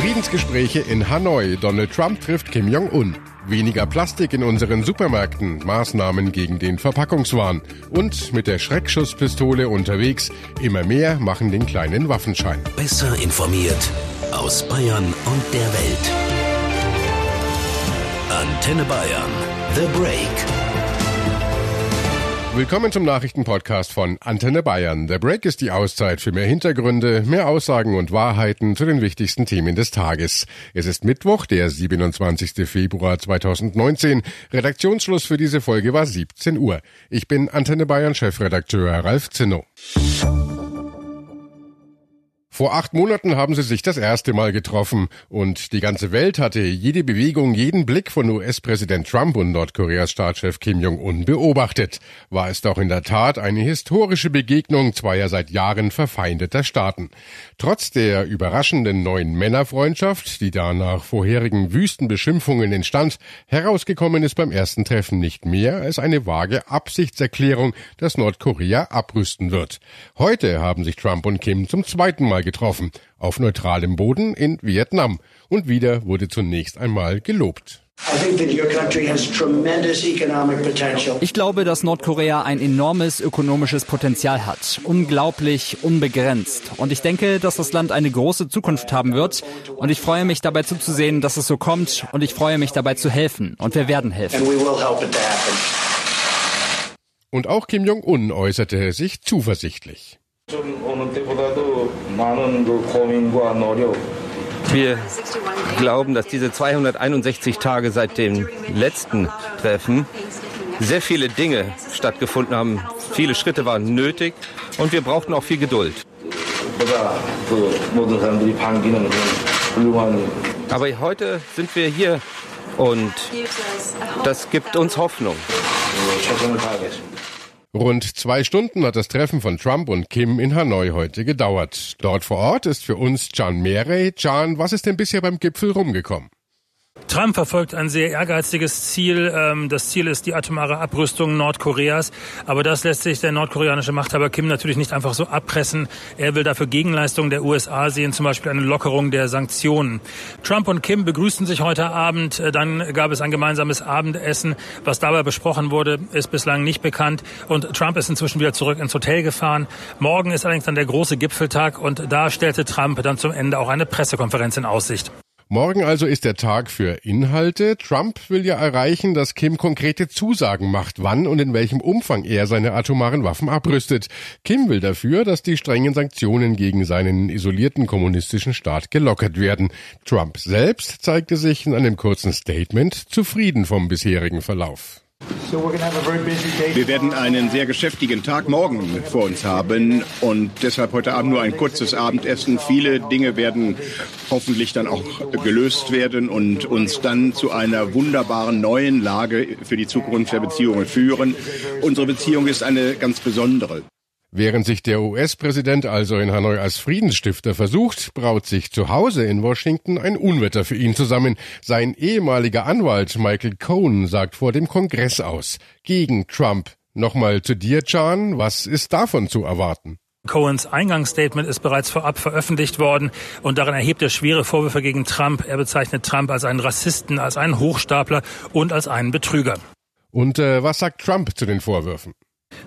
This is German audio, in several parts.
Friedensgespräche in Hanoi. Donald Trump trifft Kim Jong-un. Weniger Plastik in unseren Supermärkten. Maßnahmen gegen den Verpackungswahn. Und mit der Schreckschusspistole unterwegs. Immer mehr machen den kleinen Waffenschein. Besser informiert aus Bayern und der Welt. Antenne Bayern. The Break. Willkommen zum Nachrichtenpodcast von Antenne Bayern. Der Break ist die Auszeit für mehr Hintergründe, mehr Aussagen und Wahrheiten zu den wichtigsten Themen des Tages. Es ist Mittwoch, der 27. Februar 2019. Redaktionsschluss für diese Folge war 17 Uhr. Ich bin Antenne Bayern Chefredakteur Ralf Zinno. Vor acht Monaten haben sie sich das erste Mal getroffen und die ganze Welt hatte jede Bewegung, jeden Blick von US-Präsident Trump und Nordkoreas Staatschef Kim Jong-un beobachtet. War es doch in der Tat eine historische Begegnung zweier seit Jahren verfeindeter Staaten. Trotz der überraschenden neuen Männerfreundschaft, die da nach vorherigen wüsten Beschimpfungen entstand, herausgekommen ist beim ersten Treffen nicht mehr als eine vage Absichtserklärung, dass Nordkorea abrüsten wird. Heute haben sich Trump und Kim zum zweiten Mal getroffen, auf neutralem Boden in Vietnam. Und wieder wurde zunächst einmal gelobt. Ich glaube, dass Nordkorea ein enormes ökonomisches Potenzial hat. Unglaublich, unbegrenzt. Und ich denke, dass das Land eine große Zukunft haben wird. Und ich freue mich dabei zuzusehen, dass es so kommt. Und ich freue mich dabei zu helfen. Und wir werden helfen. Und auch Kim Jong-un äußerte sich zuversichtlich. Wir glauben, dass diese 261 Tage seit dem letzten Treffen sehr viele Dinge stattgefunden haben. Viele Schritte waren nötig und wir brauchten auch viel Geduld. Aber heute sind wir hier und das gibt uns Hoffnung. Rund zwei Stunden hat das Treffen von Trump und Kim in Hanoi heute gedauert. Dort vor Ort ist für uns John Merey. John, was ist denn bisher beim Gipfel rumgekommen? Trump verfolgt ein sehr ehrgeiziges Ziel. Ähm, das Ziel ist die atomare Abrüstung Nordkoreas. Aber das lässt sich der nordkoreanische Machthaber Kim natürlich nicht einfach so abpressen. Er will dafür Gegenleistungen der USA sehen, zum Beispiel eine Lockerung der Sanktionen. Trump und Kim begrüßten sich heute Abend. Äh, dann gab es ein gemeinsames Abendessen. Was dabei besprochen wurde, ist bislang nicht bekannt. Und Trump ist inzwischen wieder zurück ins Hotel gefahren. Morgen ist allerdings dann der große Gipfeltag. Und da stellte Trump dann zum Ende auch eine Pressekonferenz in Aussicht. Morgen also ist der Tag für Inhalte. Trump will ja erreichen, dass Kim konkrete Zusagen macht, wann und in welchem Umfang er seine atomaren Waffen abrüstet. Kim will dafür, dass die strengen Sanktionen gegen seinen isolierten kommunistischen Staat gelockert werden. Trump selbst zeigte sich in einem kurzen Statement zufrieden vom bisherigen Verlauf. Wir werden einen sehr geschäftigen Tag morgen vor uns haben und deshalb heute Abend nur ein kurzes Abendessen. Viele Dinge werden hoffentlich dann auch gelöst werden und uns dann zu einer wunderbaren neuen Lage für die Zukunft der Beziehungen führen. Unsere Beziehung ist eine ganz besondere. Während sich der US-Präsident also in Hanoi als Friedensstifter versucht, braut sich zu Hause in Washington ein Unwetter für ihn zusammen. Sein ehemaliger Anwalt Michael Cohen sagt vor dem Kongress aus. Gegen Trump. Nochmal zu dir, John. Was ist davon zu erwarten? Cohens Eingangsstatement ist bereits vorab veröffentlicht worden und darin erhebt er schwere Vorwürfe gegen Trump. Er bezeichnet Trump als einen Rassisten, als einen Hochstapler und als einen Betrüger. Und äh, was sagt Trump zu den Vorwürfen?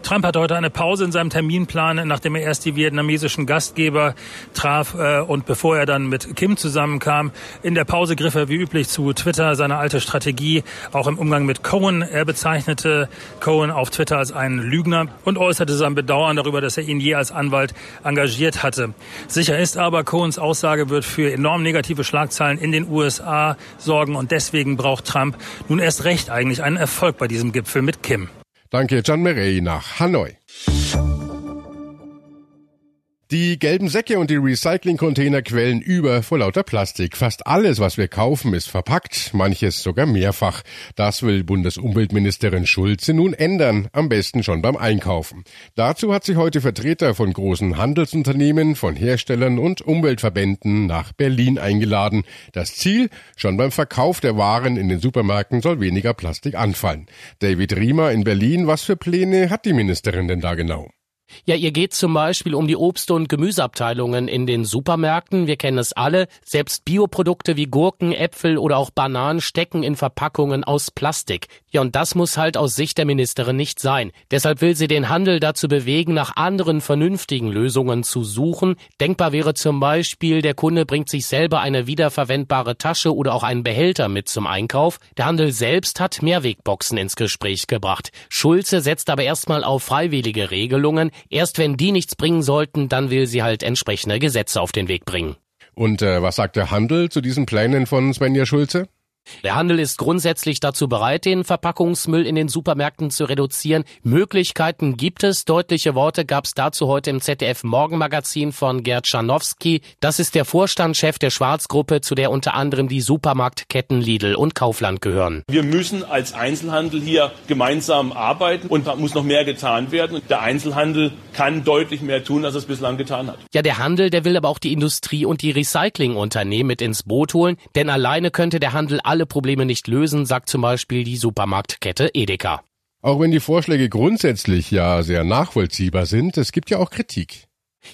Trump hat heute eine Pause in seinem Terminplan, nachdem er erst die vietnamesischen Gastgeber traf äh, und bevor er dann mit Kim zusammenkam. In der Pause griff er wie üblich zu Twitter seine alte Strategie, auch im Umgang mit Cohen. Er bezeichnete Cohen auf Twitter als einen Lügner und äußerte sein Bedauern darüber, dass er ihn je als Anwalt engagiert hatte. Sicher ist aber, Cohens Aussage wird für enorm negative Schlagzeilen in den USA sorgen und deswegen braucht Trump nun erst recht eigentlich einen Erfolg bei diesem Gipfel mit Kim. Danke, John Merey nach Hanoi. Die gelben Säcke und die Recyclingcontainer quellen über vor lauter Plastik. Fast alles, was wir kaufen, ist verpackt, manches sogar mehrfach. Das will Bundesumweltministerin Schulze nun ändern, am besten schon beim Einkaufen. Dazu hat sich heute Vertreter von großen Handelsunternehmen, von Herstellern und Umweltverbänden nach Berlin eingeladen. Das Ziel, schon beim Verkauf der Waren in den Supermärkten soll weniger Plastik anfallen. David Riemer in Berlin, was für Pläne hat die Ministerin denn da genau? Ja, ihr geht zum Beispiel um die Obst- und Gemüseabteilungen in den Supermärkten. Wir kennen es alle. Selbst Bioprodukte wie Gurken, Äpfel oder auch Bananen stecken in Verpackungen aus Plastik. Ja, und das muss halt aus Sicht der Ministerin nicht sein. Deshalb will sie den Handel dazu bewegen, nach anderen vernünftigen Lösungen zu suchen. Denkbar wäre zum Beispiel, der Kunde bringt sich selber eine wiederverwendbare Tasche oder auch einen Behälter mit zum Einkauf. Der Handel selbst hat Mehrwegboxen ins Gespräch gebracht. Schulze setzt aber erstmal auf freiwillige Regelungen. Erst wenn die nichts bringen sollten, dann will sie halt entsprechende Gesetze auf den Weg bringen. Und äh, was sagt der Handel zu diesen Plänen von Svenja Schulze? Der Handel ist grundsätzlich dazu bereit, den Verpackungsmüll in den Supermärkten zu reduzieren. Möglichkeiten gibt es. Deutliche Worte gab es dazu heute im ZDF Morgenmagazin von Gerd Schanowski. Das ist der Vorstandschef der Schwarzgruppe, zu der unter anderem die Supermarktketten Lidl und Kaufland gehören. Wir müssen als Einzelhandel hier gemeinsam arbeiten und da muss noch mehr getan werden. Der Einzelhandel kann deutlich mehr tun, als es bislang getan hat. Ja, der Handel, der will aber auch die Industrie und die Recyclingunternehmen mit ins Boot holen, denn alleine könnte der Handel alle Probleme nicht lösen, sagt zum Beispiel die Supermarktkette Edeka. Auch wenn die Vorschläge grundsätzlich ja sehr nachvollziehbar sind, es gibt ja auch Kritik.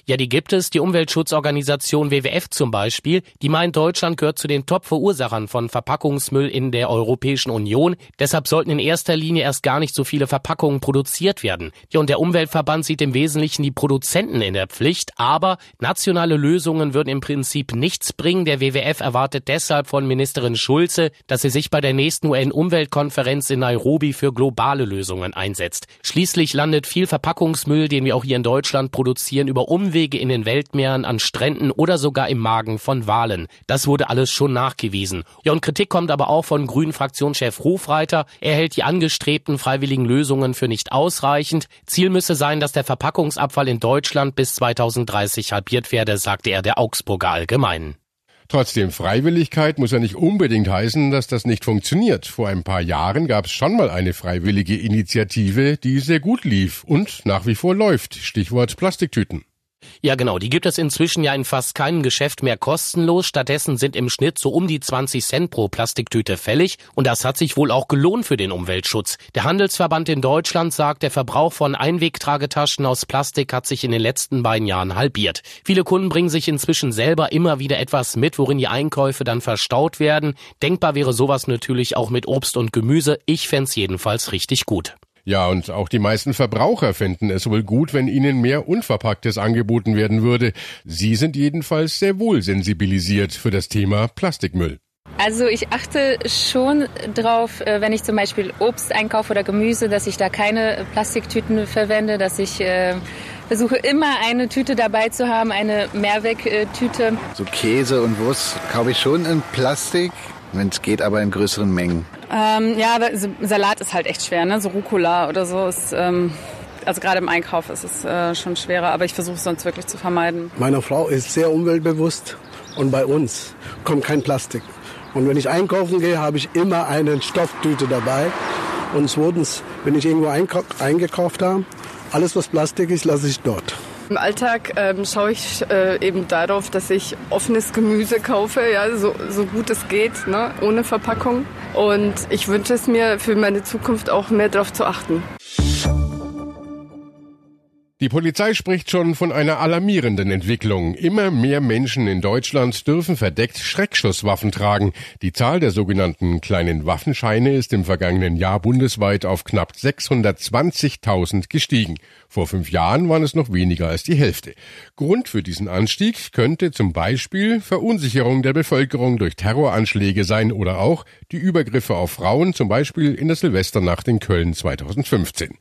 Ja, die gibt es. Die Umweltschutzorganisation WWF zum Beispiel, die meint, Deutschland gehört zu den Top-Verursachern von Verpackungsmüll in der Europäischen Union. Deshalb sollten in erster Linie erst gar nicht so viele Verpackungen produziert werden. Ja, und der Umweltverband sieht im Wesentlichen die Produzenten in der Pflicht. Aber nationale Lösungen würden im Prinzip nichts bringen. Der WWF erwartet deshalb von Ministerin Schulze, dass sie sich bei der nächsten UN-Umweltkonferenz in Nairobi für globale Lösungen einsetzt. Schließlich landet viel Verpackungsmüll, den wir auch hier in Deutschland produzieren, über Umwege in den Weltmeeren, an Stränden oder sogar im Magen von Walen. Das wurde alles schon nachgewiesen. Ja, und Kritik kommt aber auch von Grünen Fraktionschef Hofreiter. Er hält die angestrebten freiwilligen Lösungen für nicht ausreichend. Ziel müsse sein, dass der Verpackungsabfall in Deutschland bis 2030 halbiert werde, sagte er der Augsburger Allgemeinen. Trotzdem, Freiwilligkeit muss ja nicht unbedingt heißen, dass das nicht funktioniert. Vor ein paar Jahren gab es schon mal eine freiwillige Initiative, die sehr gut lief und nach wie vor läuft. Stichwort Plastiktüten. Ja, genau. Die gibt es inzwischen ja in fast keinem Geschäft mehr kostenlos. Stattdessen sind im Schnitt so um die 20 Cent pro Plastiktüte fällig. Und das hat sich wohl auch gelohnt für den Umweltschutz. Der Handelsverband in Deutschland sagt, der Verbrauch von Einwegtragetaschen aus Plastik hat sich in den letzten beiden Jahren halbiert. Viele Kunden bringen sich inzwischen selber immer wieder etwas mit, worin die Einkäufe dann verstaut werden. Denkbar wäre sowas natürlich auch mit Obst und Gemüse. Ich fände jedenfalls richtig gut. Ja, und auch die meisten Verbraucher fänden es wohl gut, wenn ihnen mehr Unverpacktes angeboten werden würde. Sie sind jedenfalls sehr wohl sensibilisiert für das Thema Plastikmüll. Also ich achte schon drauf, äh, wenn ich zum Beispiel Obst einkaufe oder Gemüse, dass ich da keine Plastiktüten verwende, dass ich äh, versuche immer eine Tüte dabei zu haben, eine Mehrwegtüte. So Käse und Wurst kaufe ich schon in Plastik, wenn es geht, aber in größeren Mengen. Ähm, ja, aber Salat ist halt echt schwer, ne? So Rucola oder so ist. Ähm also gerade im Einkauf ist es äh, schon schwerer, aber ich versuche es sonst wirklich zu vermeiden. Meine Frau ist sehr umweltbewusst und bei uns kommt kein Plastik. Und wenn ich einkaufen gehe, habe ich immer eine Stofftüte dabei. Und zweitens, wenn ich irgendwo eingekauft habe, alles was Plastik ist, lasse ich dort. Im Alltag ähm, schaue ich äh, eben darauf, dass ich offenes Gemüse kaufe, ja, so, so gut es geht, ne, ohne Verpackung. Und ich wünsche es mir für meine Zukunft auch mehr darauf zu achten. Die Polizei spricht schon von einer alarmierenden Entwicklung. Immer mehr Menschen in Deutschland dürfen verdeckt Schreckschusswaffen tragen. Die Zahl der sogenannten kleinen Waffenscheine ist im vergangenen Jahr bundesweit auf knapp 620.000 gestiegen. Vor fünf Jahren waren es noch weniger als die Hälfte. Grund für diesen Anstieg könnte zum Beispiel Verunsicherung der Bevölkerung durch Terroranschläge sein oder auch die Übergriffe auf Frauen, zum Beispiel in der Silvesternacht in Köln 2015.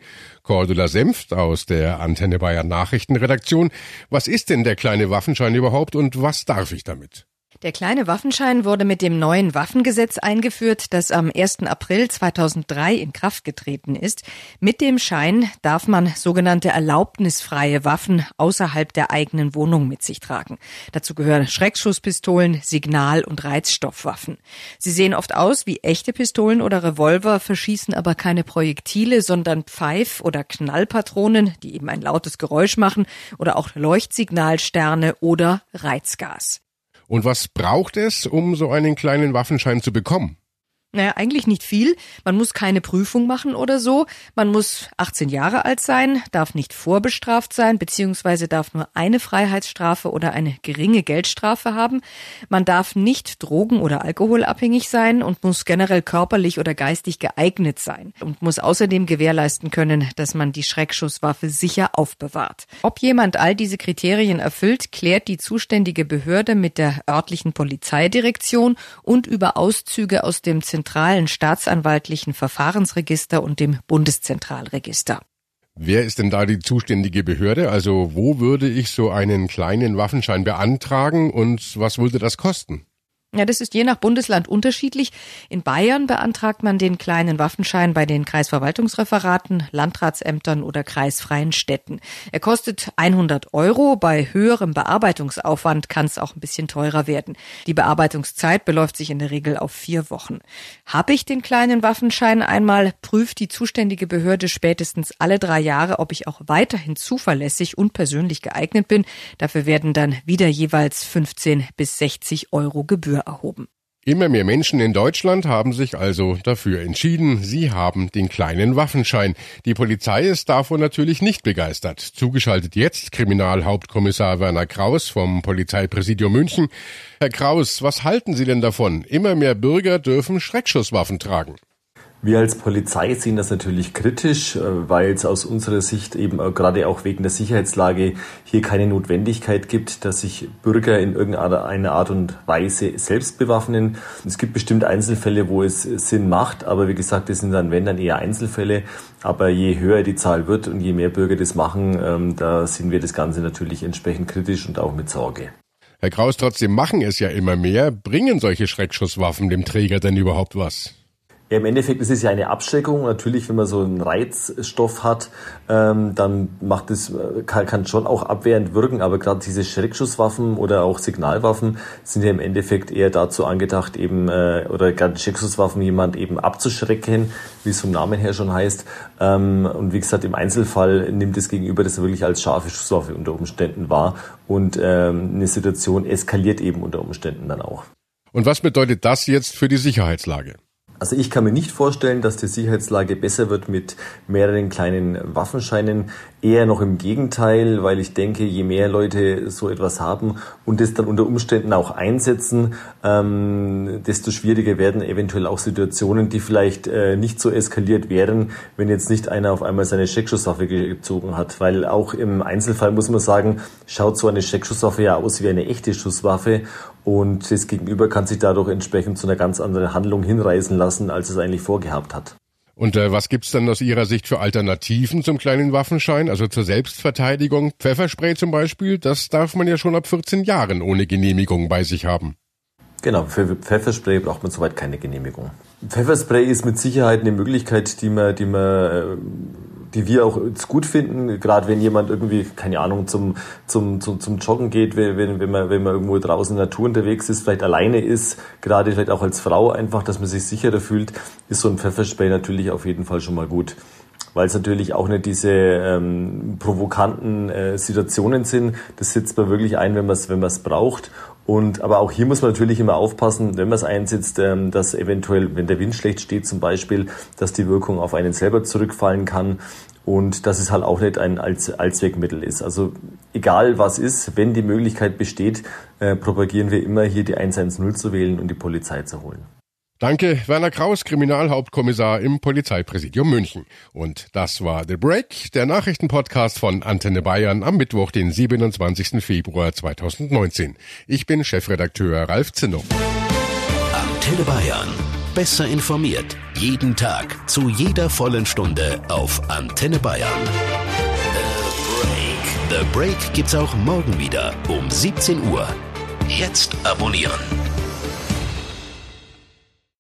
Cordula Senft aus der Antenne Bayern Nachrichtenredaktion. Was ist denn der kleine Waffenschein überhaupt und was darf ich damit? Der kleine Waffenschein wurde mit dem neuen Waffengesetz eingeführt, das am 1. April 2003 in Kraft getreten ist. Mit dem Schein darf man sogenannte erlaubnisfreie Waffen außerhalb der eigenen Wohnung mit sich tragen. Dazu gehören Schreckschusspistolen, Signal- und Reizstoffwaffen. Sie sehen oft aus wie echte Pistolen oder Revolver, verschießen aber keine Projektile, sondern Pfeif- oder Knallpatronen, die eben ein lautes Geräusch machen, oder auch Leuchtsignalsterne oder Reizgas. Und was braucht es, um so einen kleinen Waffenschein zu bekommen? Naja, eigentlich nicht viel. Man muss keine Prüfung machen oder so. Man muss 18 Jahre alt sein, darf nicht vorbestraft sein, beziehungsweise darf nur eine Freiheitsstrafe oder eine geringe Geldstrafe haben. Man darf nicht drogen- oder alkoholabhängig sein und muss generell körperlich oder geistig geeignet sein und muss außerdem gewährleisten können, dass man die Schreckschusswaffe sicher aufbewahrt. Ob jemand all diese Kriterien erfüllt, klärt die zuständige Behörde mit der örtlichen Polizeidirektion und über Auszüge aus dem zentralen staatsanwaltlichen Verfahrensregister und dem Bundeszentralregister. Wer ist denn da die zuständige Behörde? Also wo würde ich so einen kleinen Waffenschein beantragen und was würde das kosten? Ja, das ist je nach Bundesland unterschiedlich. In Bayern beantragt man den kleinen Waffenschein bei den Kreisverwaltungsreferaten, Landratsämtern oder kreisfreien Städten. Er kostet 100 Euro. Bei höherem Bearbeitungsaufwand kann es auch ein bisschen teurer werden. Die Bearbeitungszeit beläuft sich in der Regel auf vier Wochen. Habe ich den kleinen Waffenschein einmal, prüft die zuständige Behörde spätestens alle drei Jahre, ob ich auch weiterhin zuverlässig und persönlich geeignet bin. Dafür werden dann wieder jeweils 15 bis 60 Euro Gebühren erhoben. Immer mehr Menschen in Deutschland haben sich also dafür entschieden, sie haben den kleinen Waffenschein. Die Polizei ist davon natürlich nicht begeistert. Zugeschaltet jetzt Kriminalhauptkommissar Werner Kraus vom Polizeipräsidium München. Herr Kraus, was halten Sie denn davon? Immer mehr Bürger dürfen Schreckschusswaffen tragen. Wir als Polizei sehen das natürlich kritisch, äh, weil es aus unserer Sicht eben gerade auch wegen der Sicherheitslage hier keine Notwendigkeit gibt, dass sich Bürger in irgendeiner Art und Weise selbst bewaffnen. Es gibt bestimmt Einzelfälle, wo es Sinn macht, aber wie gesagt, das sind dann, wenn dann eher Einzelfälle. Aber je höher die Zahl wird und je mehr Bürger das machen, ähm, da sehen wir das Ganze natürlich entsprechend kritisch und auch mit Sorge. Herr Kraus, trotzdem machen es ja immer mehr. Bringen solche Schreckschusswaffen dem Träger denn überhaupt was? Ja, Im Endeffekt ist es ja eine Abschreckung. Natürlich, wenn man so einen Reizstoff hat, ähm, dann macht es kann, kann schon auch abwehrend wirken. Aber gerade diese Schreckschusswaffen oder auch Signalwaffen sind ja im Endeffekt eher dazu angedacht, eben äh, oder gerade Schreckschusswaffen jemand eben abzuschrecken, wie es vom Namen her schon heißt. Ähm, und wie gesagt, im Einzelfall nimmt es Gegenüber das wirklich als scharfe Schusswaffe unter Umständen wahr und ähm, eine Situation eskaliert eben unter Umständen dann auch. Und was bedeutet das jetzt für die Sicherheitslage? Also ich kann mir nicht vorstellen, dass die Sicherheitslage besser wird mit mehreren kleinen Waffenscheinen. Eher noch im Gegenteil, weil ich denke, je mehr Leute so etwas haben und es dann unter Umständen auch einsetzen, ähm, desto schwieriger werden eventuell auch Situationen, die vielleicht äh, nicht so eskaliert wären, wenn jetzt nicht einer auf einmal seine Scheckschusswaffe gezogen hat. Weil auch im Einzelfall muss man sagen, schaut so eine Scheckschusswaffe ja aus wie eine echte Schusswaffe und das Gegenüber kann sich dadurch entsprechend zu einer ganz anderen Handlung hinreißen lassen, als es eigentlich vorgehabt hat. Und äh, was gibt's dann aus Ihrer Sicht für Alternativen zum kleinen Waffenschein, also zur Selbstverteidigung? Pfefferspray zum Beispiel, das darf man ja schon ab 14 Jahren ohne Genehmigung bei sich haben. Genau, für Pfefferspray braucht man soweit keine Genehmigung. Pfefferspray ist mit Sicherheit eine Möglichkeit, die man, die man, äh, die wir auch gut finden. Gerade wenn jemand irgendwie, keine Ahnung, zum, zum, zum, zum Joggen geht, wenn, wenn, man, wenn man irgendwo draußen in der Natur unterwegs ist, vielleicht alleine ist, gerade vielleicht auch als Frau einfach, dass man sich sicherer fühlt, ist so ein Pfefferspray natürlich auf jeden Fall schon mal gut weil es natürlich auch nicht diese ähm, provokanten äh, Situationen sind. Das setzt man wirklich ein, wenn man es wenn braucht. Und aber auch hier muss man natürlich immer aufpassen, wenn man es einsetzt, ähm, dass eventuell, wenn der Wind schlecht steht zum Beispiel, dass die Wirkung auf einen selber zurückfallen kann und dass es halt auch nicht ein Allzweckmittel ist. Also egal was ist, wenn die Möglichkeit besteht, äh, propagieren wir immer hier die 110 zu wählen und die Polizei zu holen. Danke, Werner Kraus, Kriminalhauptkommissar im Polizeipräsidium München. Und das war The Break, der Nachrichtenpodcast von Antenne Bayern am Mittwoch, den 27. Februar 2019. Ich bin Chefredakteur Ralf Zinno. Antenne Bayern. Besser informiert. Jeden Tag. Zu jeder vollen Stunde auf Antenne Bayern. The Break. The Break gibt's auch morgen wieder um 17 Uhr. Jetzt abonnieren.